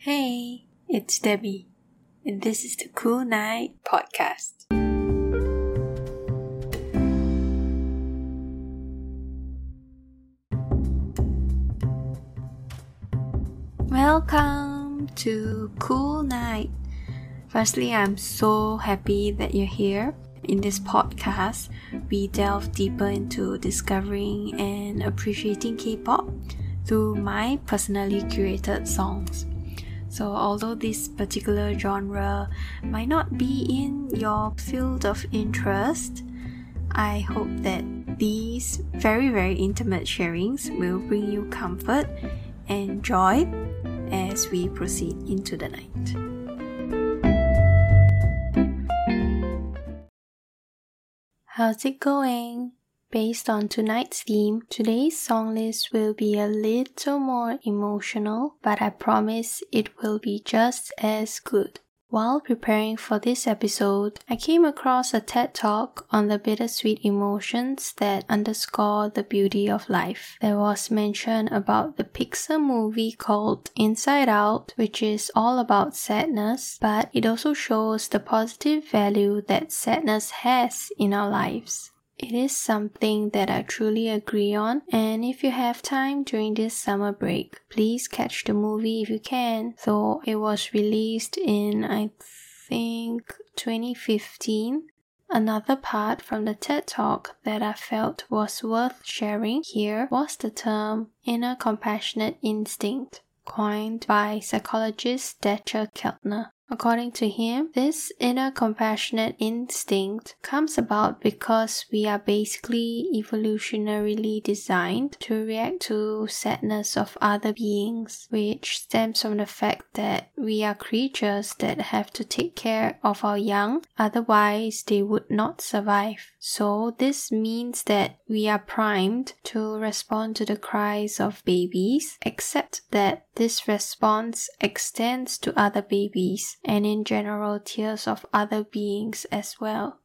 Hey, it's Debbie, and this is the Kool K-night Podcast. Welcome to Kool K-night. Firstly, I'm so happy that you're here. In this podcast, we delve deeper into discovering and appreciating K pop through my personally curated songs. So, although this particular genre might not be in your field of interest, I hope that these very, very intimate sharings will bring you comfort and joy as we proceed into the night. How's it going? Based on tonight's theme, today's song list will be a little more emotional, but I promise it will be just as good. While preparing for this episode, I came across a TED talk on the bittersweet emotions that underscore the beauty of life. There was mention about the Pixar movie called Inside Out, which is all about sadness, but it also shows the positive value that sadness has in our lives. It is something that I truly agree on, and if you have time during this summer break, please catch the movie if you can. So it was released in, I think, 2015. Another part from the TED Talk that I felt was worth sharing here was the term inner compassionate instinct, coined by psychologist Dacher Keltner. According to him, this inner compassionate instinct comes about because we are basically evolutionarily designed to react to sadness of other beings, which stems from the fact that we are creatures that have to take care of our young, otherwise, they would not survive. So, this means that we are primed to respond to the cries of babies, except that this response extends to other babies and in general tears of other beings as well.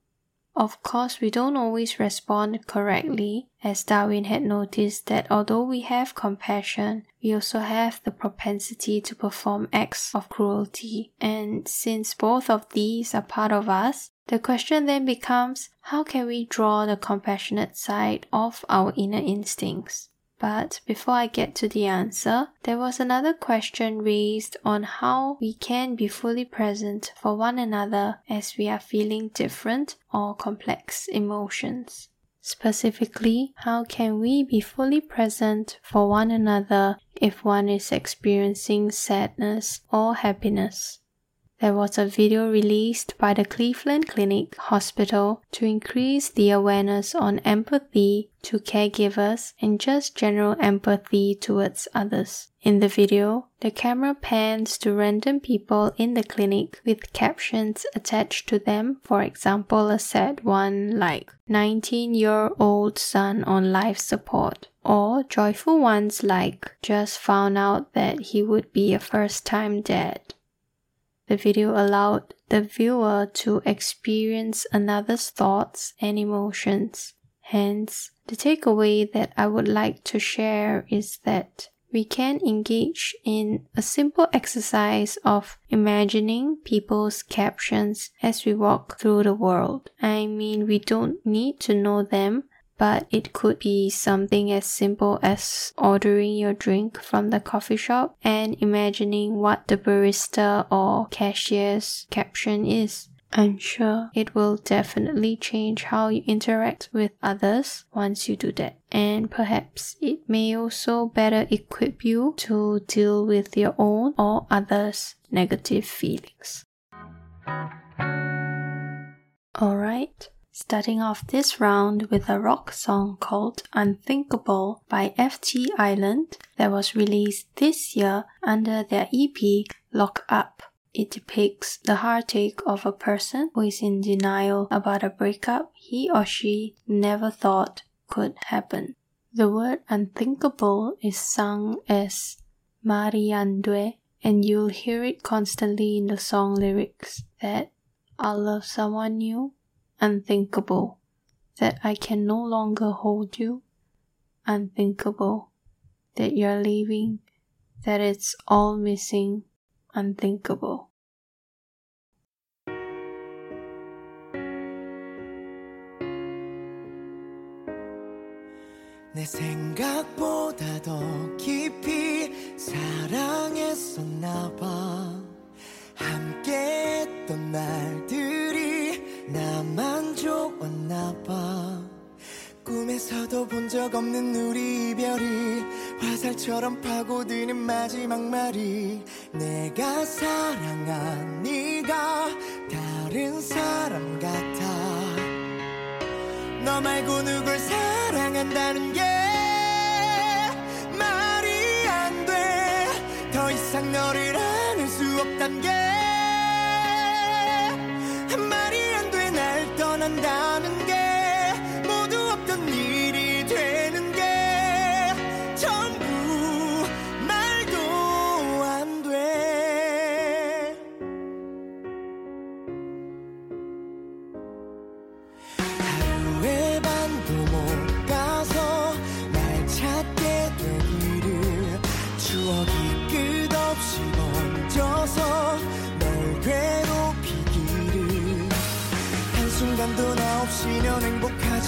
Of course, we don't always respond correctly, as Darwin had noticed that although we have compassion, we also have the propensity to perform acts of cruelty. And since both of these are part of us, the question then becomes how can we draw the compassionate side of our inner instincts? But before I get to the answer, there was another question raised on how we can be fully present for one another as we are feeling different or complex emotions. Specifically, how can we be fully present for one another if one is experiencing sadness or happiness? There was a video released by the Cleveland Clinic Hospital to increase the awareness on empathy to caregivers and just general empathy towards others. In the video, the camera pans to random people in the clinic with captions attached to them, for example, a sad one like 19 year old son on life support, or joyful ones like just found out that he would be a first time dad. The video allowed the viewer to experience another's thoughts and emotions. Hence, the takeaway that I would like to share is that we can engage in a simple exercise of imagining people's captions as we walk through the world. I mean, we don't need to know them, but it could be something as simple as ordering your drink from the coffee shop and imagining what the barista or cashier's caption is. I'm sure it will definitely change how you interact with others once you do that. And perhaps it may also better equip you to deal with your own or others' negative feelings. Alright, starting off this round with a rock song called Unthinkable by FT Island that was released this year under their EP Lock Up. It depicts the heartache of a person who is in denial about a breakup he or she never thought could happen. The word unthinkable is sung as Mariandue, and you'll hear it constantly in the song lyrics that I'll love someone new unthinkable that I can no longer hold you, unthinkable that you're leaving, that it's all missing, unthinkable. 내 생각보다 더 깊이 사랑했었나 봐 함께 했던 날들이 나만 좋았나 봐. 꿈에서도 본 적 없는 우리 이별이 화살처럼 파고드는 마지막 말이 내가 사랑한 네가 다른 사람 같아. 너 말고 누굴 사랑한다는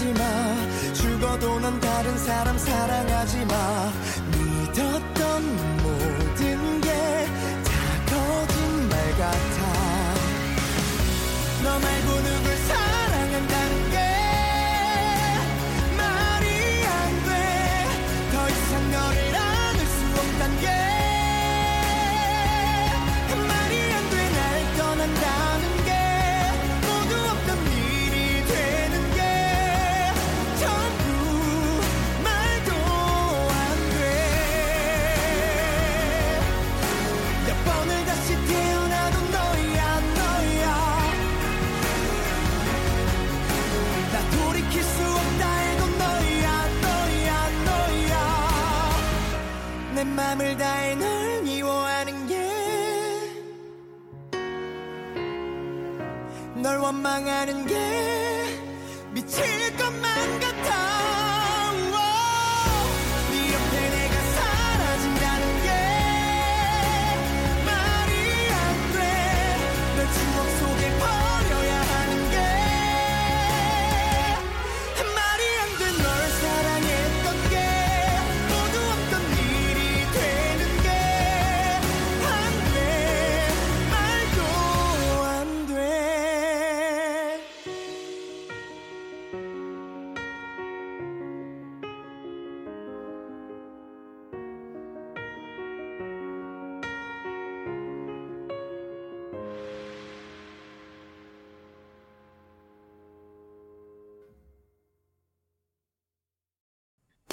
하지 마. 죽어도 넌 다른 사람 사랑하지 마. 믿었던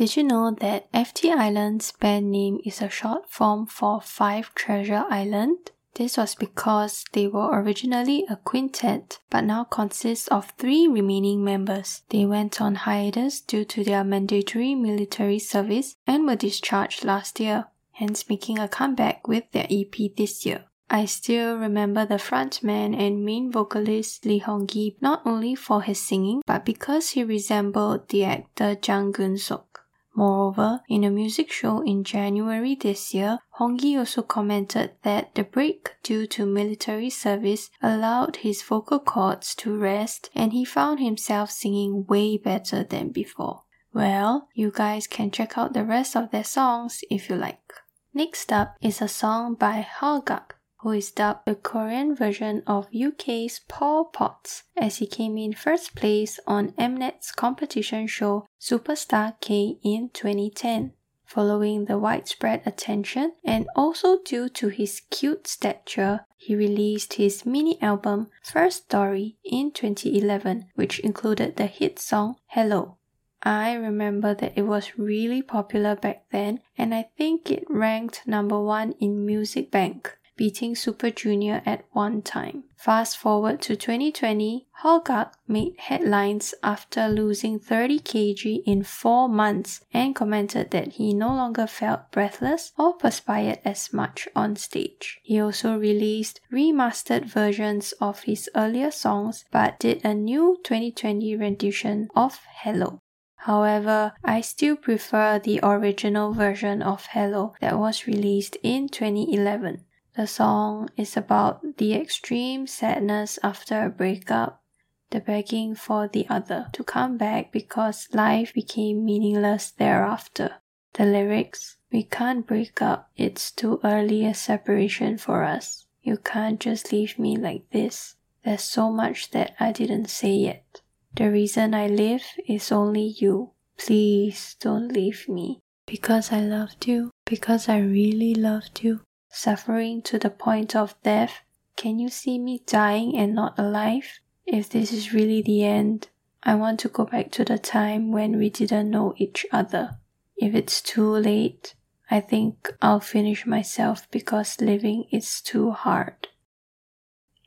Did you know that FT Island's band name is a short form for Five Treasure Island? This was because they were originally a quintet but now consist of three remaining members. They went on hiatus due to their mandatory military service and were discharged last year, hence making a comeback with their EP this year. I still remember the frontman and main vocalist Lee Hong-gi not only for his singing but because he resembled the actor Jang Keun-suk. Moreover, in a music show in January this year, Honggi also commented that the break due to military service allowed his vocal cords to rest and he found himself singing way better than before. Well, you guys can check out the rest of their songs if you like. Next up is a song by Huh Gak, who is dubbed the Korean version of UK's Paul Potts, as he came in first place on Mnet's competition show Superstar K in 2010. Following the widespread attention and also due to his cute stature, he released his mini album First Story in 2011, which included the hit song Hello. I remember that it was really popular back then, and I think it ranked number one in Music Bank beating Super Junior at one time. Fast forward to 2020, Huh Gak made headlines after losing 30 kg in 4 months and commented that he no longer felt breathless or perspired as much on stage. He also released remastered versions of his earlier songs but did a new 2020 rendition of Hello. However, I still prefer the original version of Hello that was released in 2011. The song is about the extreme sadness after a breakup, the begging for the other to come back because life became meaningless thereafter. The lyrics We can't break up, it's too early a separation for us. You can't just leave me like this. There's so much that I didn't say yet. The reason I live is only you. Please don't leave me. Because I loved you, because I really loved you, suffering to the point of death. Can you see me dying and not alive? If this is really the end, I want to go back to the time when we didn't know each other. If it's too late, I think I'll finish myself because living is too hard.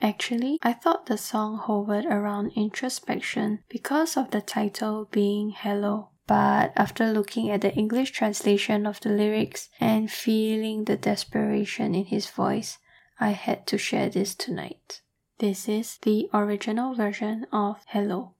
Actually, I thought the song hovered around introspection because of the title being Hello. But after looking at the English translation of the lyrics and feeling the desperation in his voice, I had to share this tonight. This is the original version of Hello.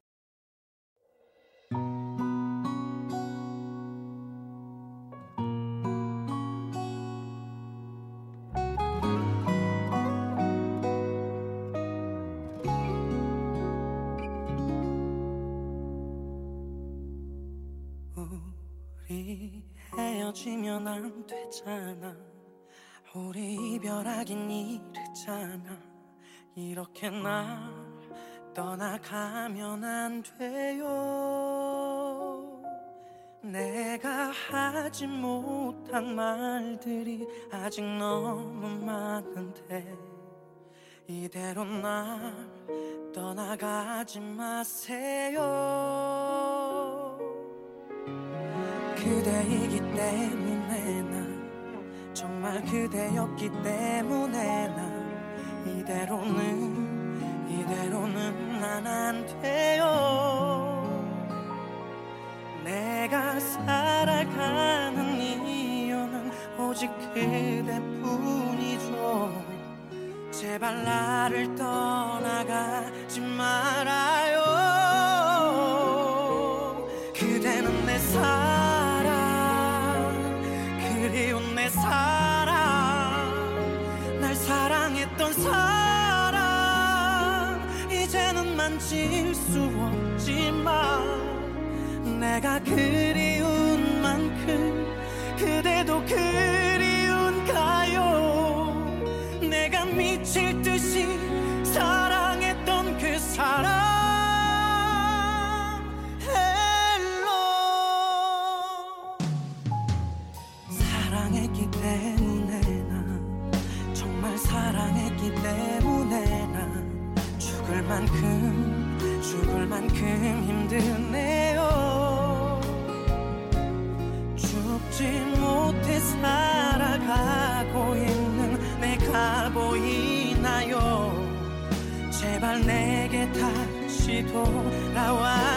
헤어지면 안 되잖아. 우리 이별하긴 이르잖아. 이렇게 날 떠나가면 안 돼요. 내가 하지 못한 말들이 아직 너무 많은데 이대로 날 떠나가지 마세요. 그대이기 때문에 난 정말 그대였기 때문에 난 이대로는 이대로는 난 안 돼요. 내가 살아가는 이유는 오직 그대뿐이죠. 제발 나를 떠나가지 말아요 만질 수 없지만 내가 그리운 만큼 그대도 그리운가요? 내가 미칠 듯이 죽을 만큼 죽을 만큼 힘드네요. 죽지 못해 살아가고 있는 내가 보이나요? 제발 내게 다시 돌아와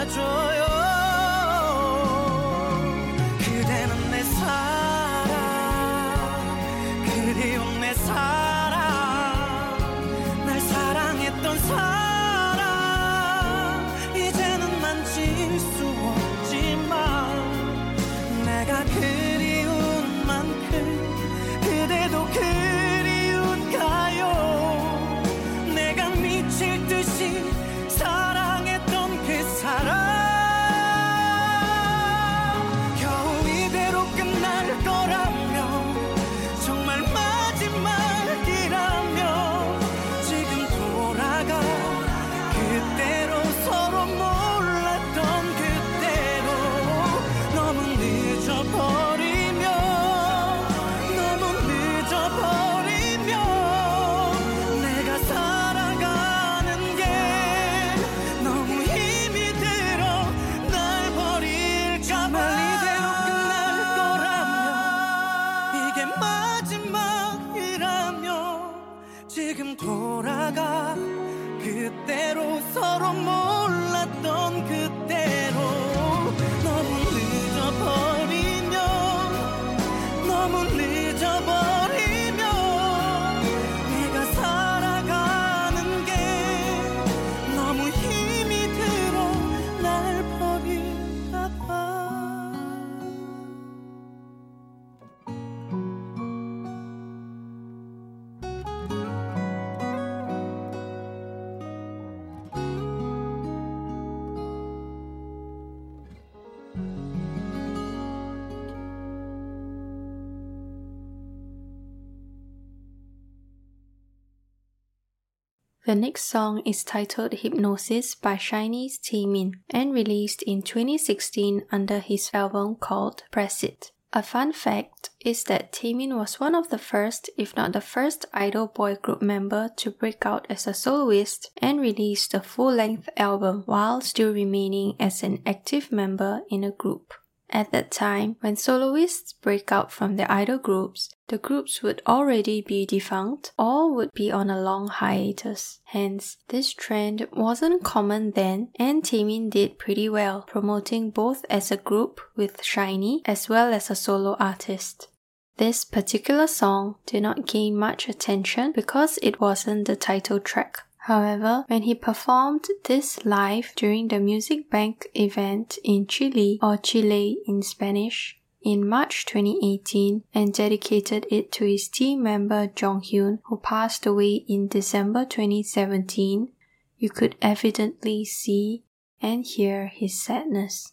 The next song is titled Hypnosis by SHINee's Taemin and released in 2016 under his album called Press It. A fun fact is that Taemin was one of the first, if not the first, idol boy group member to break out as a soloist and release a full length album while still remaining as an active member in a group. At that time, when soloists break out from their idol groups, the groups would already be defunct or would be on a long hiatus. Hence, this trend wasn't common then, and Taemin did pretty well, promoting both as a group with SHINee as well as a solo artist. This particular song did not gain much attention because it wasn't the title track However, when he performed this live during the Music Bank event in Chile or Chile in Spanish in March 2018 and dedicated it to his team member Jonghyun who passed away in December 2017, you could evidently see and hear his sadness.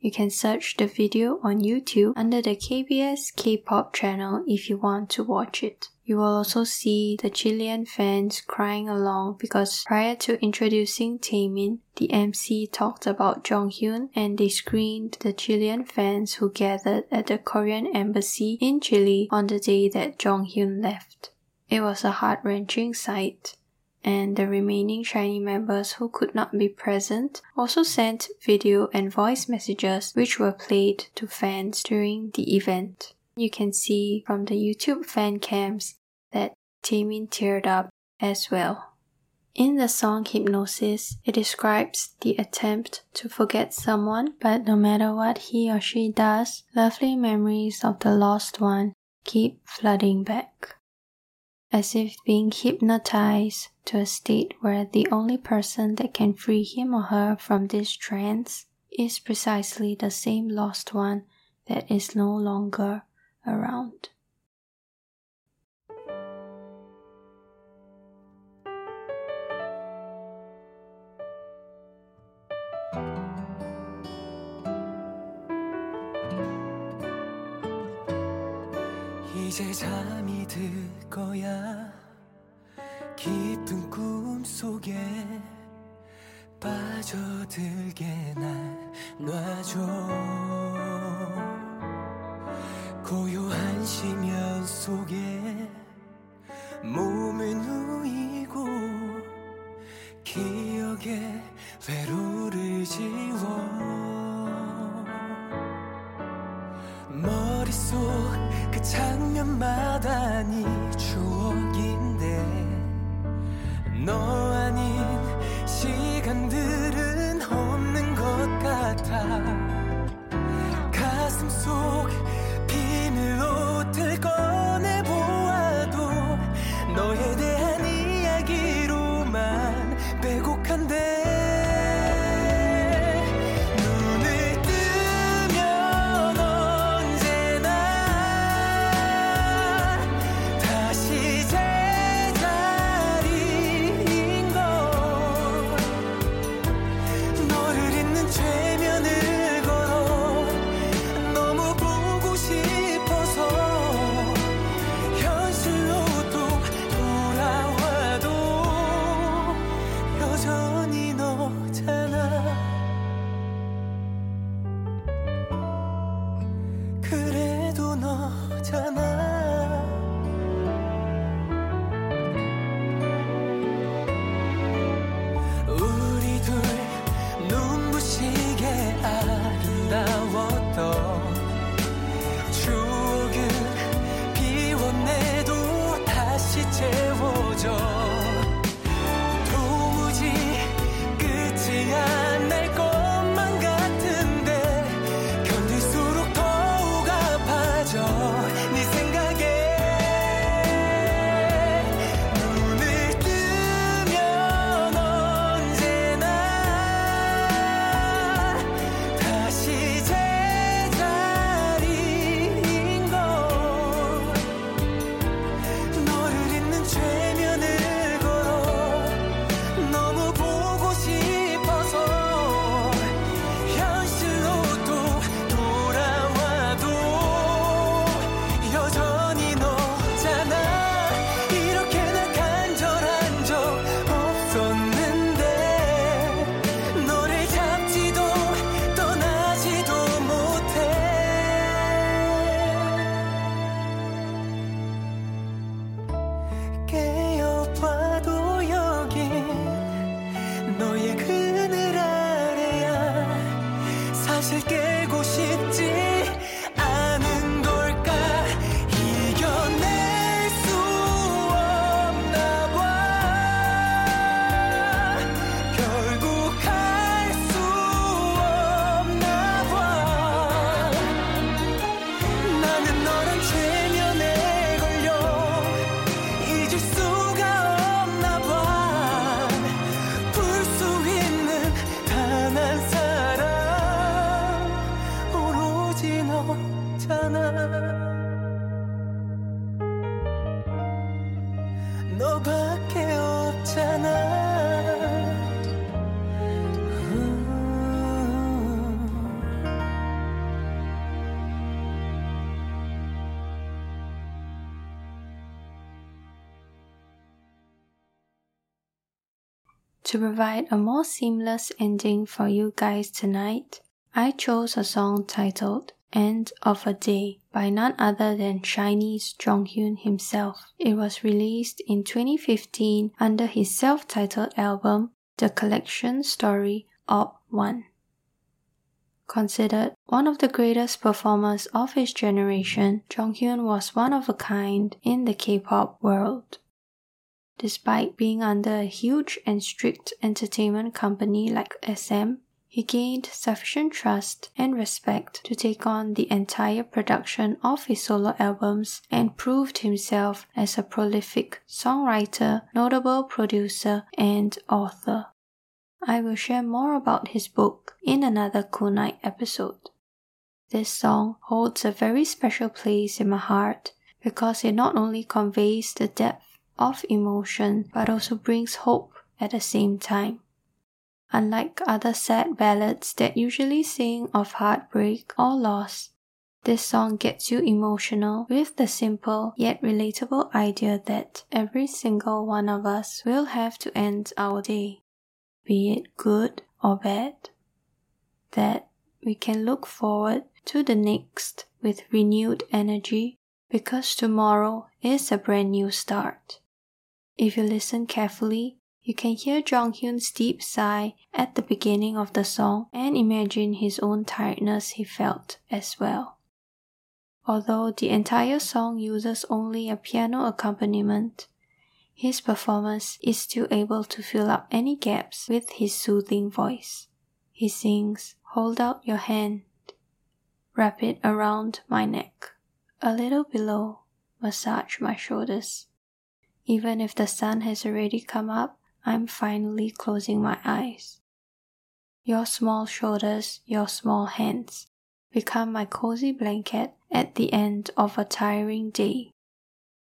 You can search the video on YouTube under the KBS K-pop channel if you want to watch it. You will also see the Chilean fans crying along because prior to introducing Taemin, the MC talked about Jonghyun and they screened the Chilean fans who gathered at the Korean embassy in Chile on the day that Jonghyun left. It was a heart-wrenching sight and the remaining SHINee members who could not be present also sent video and voice messages which were played to fans during the event. You can see from the YouTube fan cams that Taemin teared up as well. In the song Hypnosis, it describes the attempt to forget someone, but no matter what he or she does, lovely memories of the lost one keep flooding back. As if being hypnotized to a state where the only person that can free him or her from this trance is precisely the same lost one that is no longer around. 이제 잠이 들 거야 깊은 꿈 속에 빠져들게 날 놔줘 고요한 심연 속에 몸을 누이고 기억에 외로를 지워 머릿속 그 장면마다 네 추억인데 너 아닌 시간들은 없는 것 같아. 가슴 속 To provide a more seamless ending for you guys tonight, I chose a song titled End of a Day by none other than SHINee's Jonghyun himself. It was released in 2015 under his self-titled album The Collection Story Op 1. Considered one of the greatest performers of his generation, Jonghyun was one of a kind in the K-pop world. Despite being under a huge and strict entertainment company like SM, he gained sufficient trust and respect to take on the entire production of his solo albums and proved himself as a prolific songwriter, notable producer, and author. I will share more about his book in another Night episode. This song holds a very special place in my heart because it not only conveys the depth of emotion but also brings hope at the same time. Unlike other sad ballads that usually sing of heartbreak or loss, this song gets you emotional with the simple yet relatable idea that every single one of us will have to end our day, be it good or bad. That we can look forward to the next with renewed energy because tomorrow is a brand new start. If you listen carefully, you can hear Jonghyun's deep sigh at the beginning of the song and imagine his own tiredness he felt as well. Although the entire song uses only a piano accompaniment, his performance is still able to fill up any gaps with his soothing voice. He sings, Hold out your hand, wrap it around my neck, a little below, massage my shoulders. Even if the sun has already come up, I'm finally closing my eyes. Your small shoulders, your small hands become my cozy blanket at the end of a tiring day.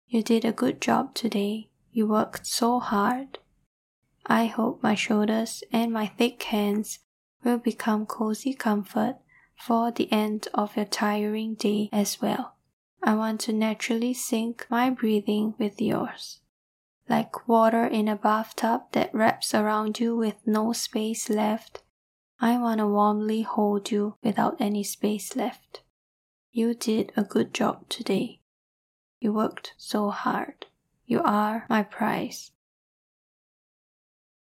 You did a good job today. You worked so hard. I hope my shoulders and my thick hands will become cozy comfort for the end of your tiring day as well. I want to naturally sync my breathing with yours like water in a bathtub that wraps around you with no space left. I want to warmly hold you without any space left. You did a good job today. You worked so hard. You are my prize.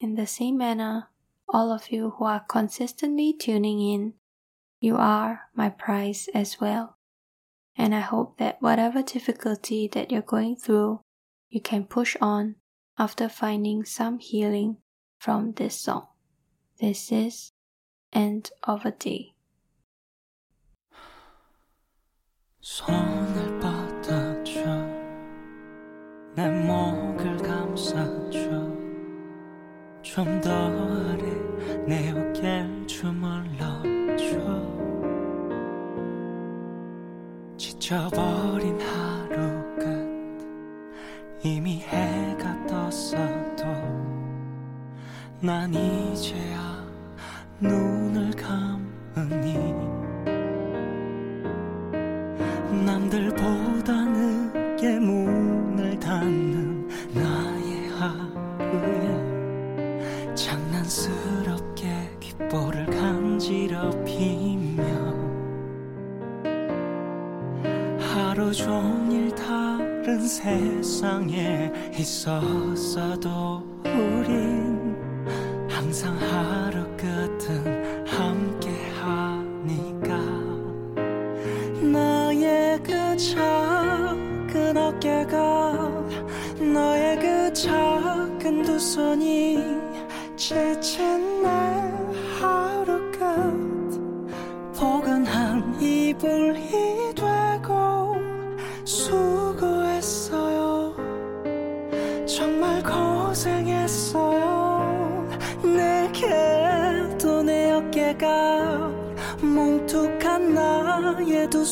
In the same manner, all of you who are consistently tuning in, you are my prize as well. And I hope that whatever difficulty that you're going through, you can push on after finding some healing from this song. This is End of a Day. 손을 뻗어줘 내 목을 감싸줘 좀 더 아래 내 어깨를 주물러줘 지쳐버린 하루 끝 이미 해가 떴어도 난 이제야 눈을 감으니 남들보다 늦게 문을 닫는 나의 하루에 장난스럽게 귓볼을 간지럽히며 하루 종일 다 다른 세상에 있었어도 우린 항상 하루 끝은 함께 하니까. 나의 그 작은 어깨가 너의 그 작은 두 손이 지친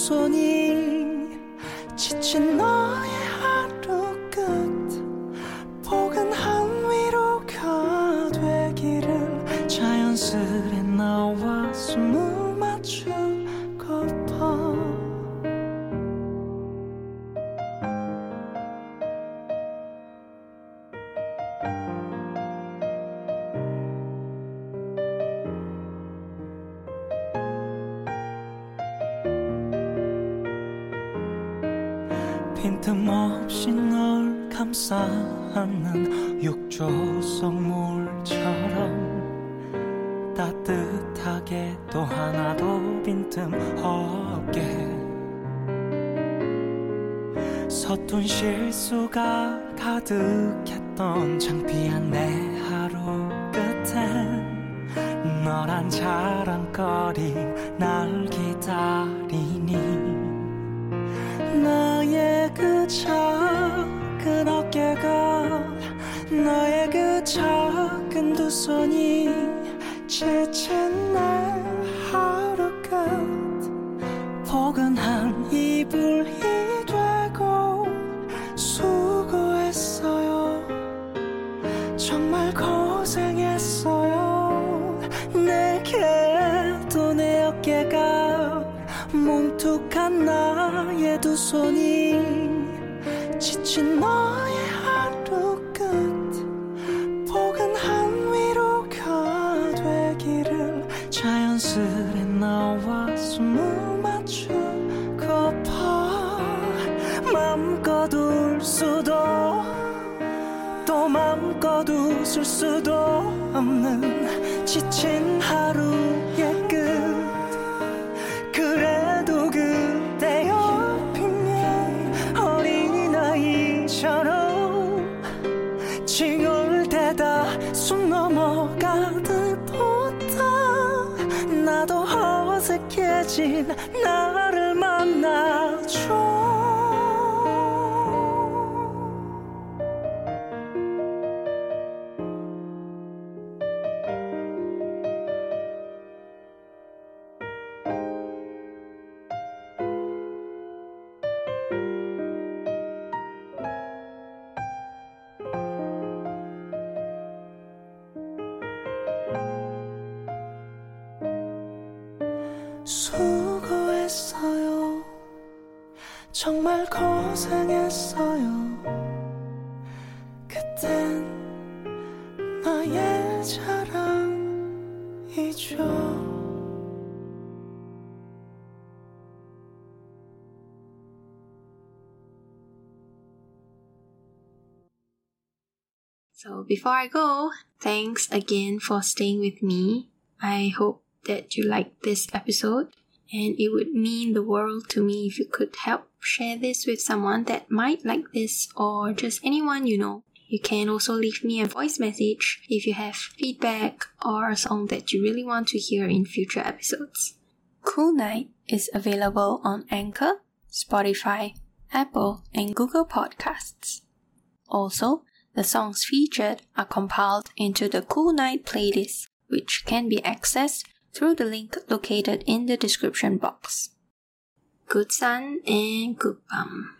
나의 기다리니 나의 그 작은 어깨가 너의 그 작은 두 손이 지친 내 손이 지친 너의 하루 끝. 포근한 위로가 되기를 자연스레 나와 숨을 맞추고파. 맘껏 울 수도 또 맘껏 웃을 수도 없는 지친 하루 machine. 나의 자랑이죠. So before I go, thanks again for staying with me. I hope that you liked this episode and it would mean the world to me if you could help share this with someone that might like this or just anyone you know. You can also leave me a voice message if you have feedback or a song that you really want to hear in future episodes. Kool K-night is available on Anchor, Spotify, Apple, and Google Podcasts. Also, the songs featured are compiled into the Kool K-night playlist, which can be accessed through the link located in the description box. Good sun and good bum.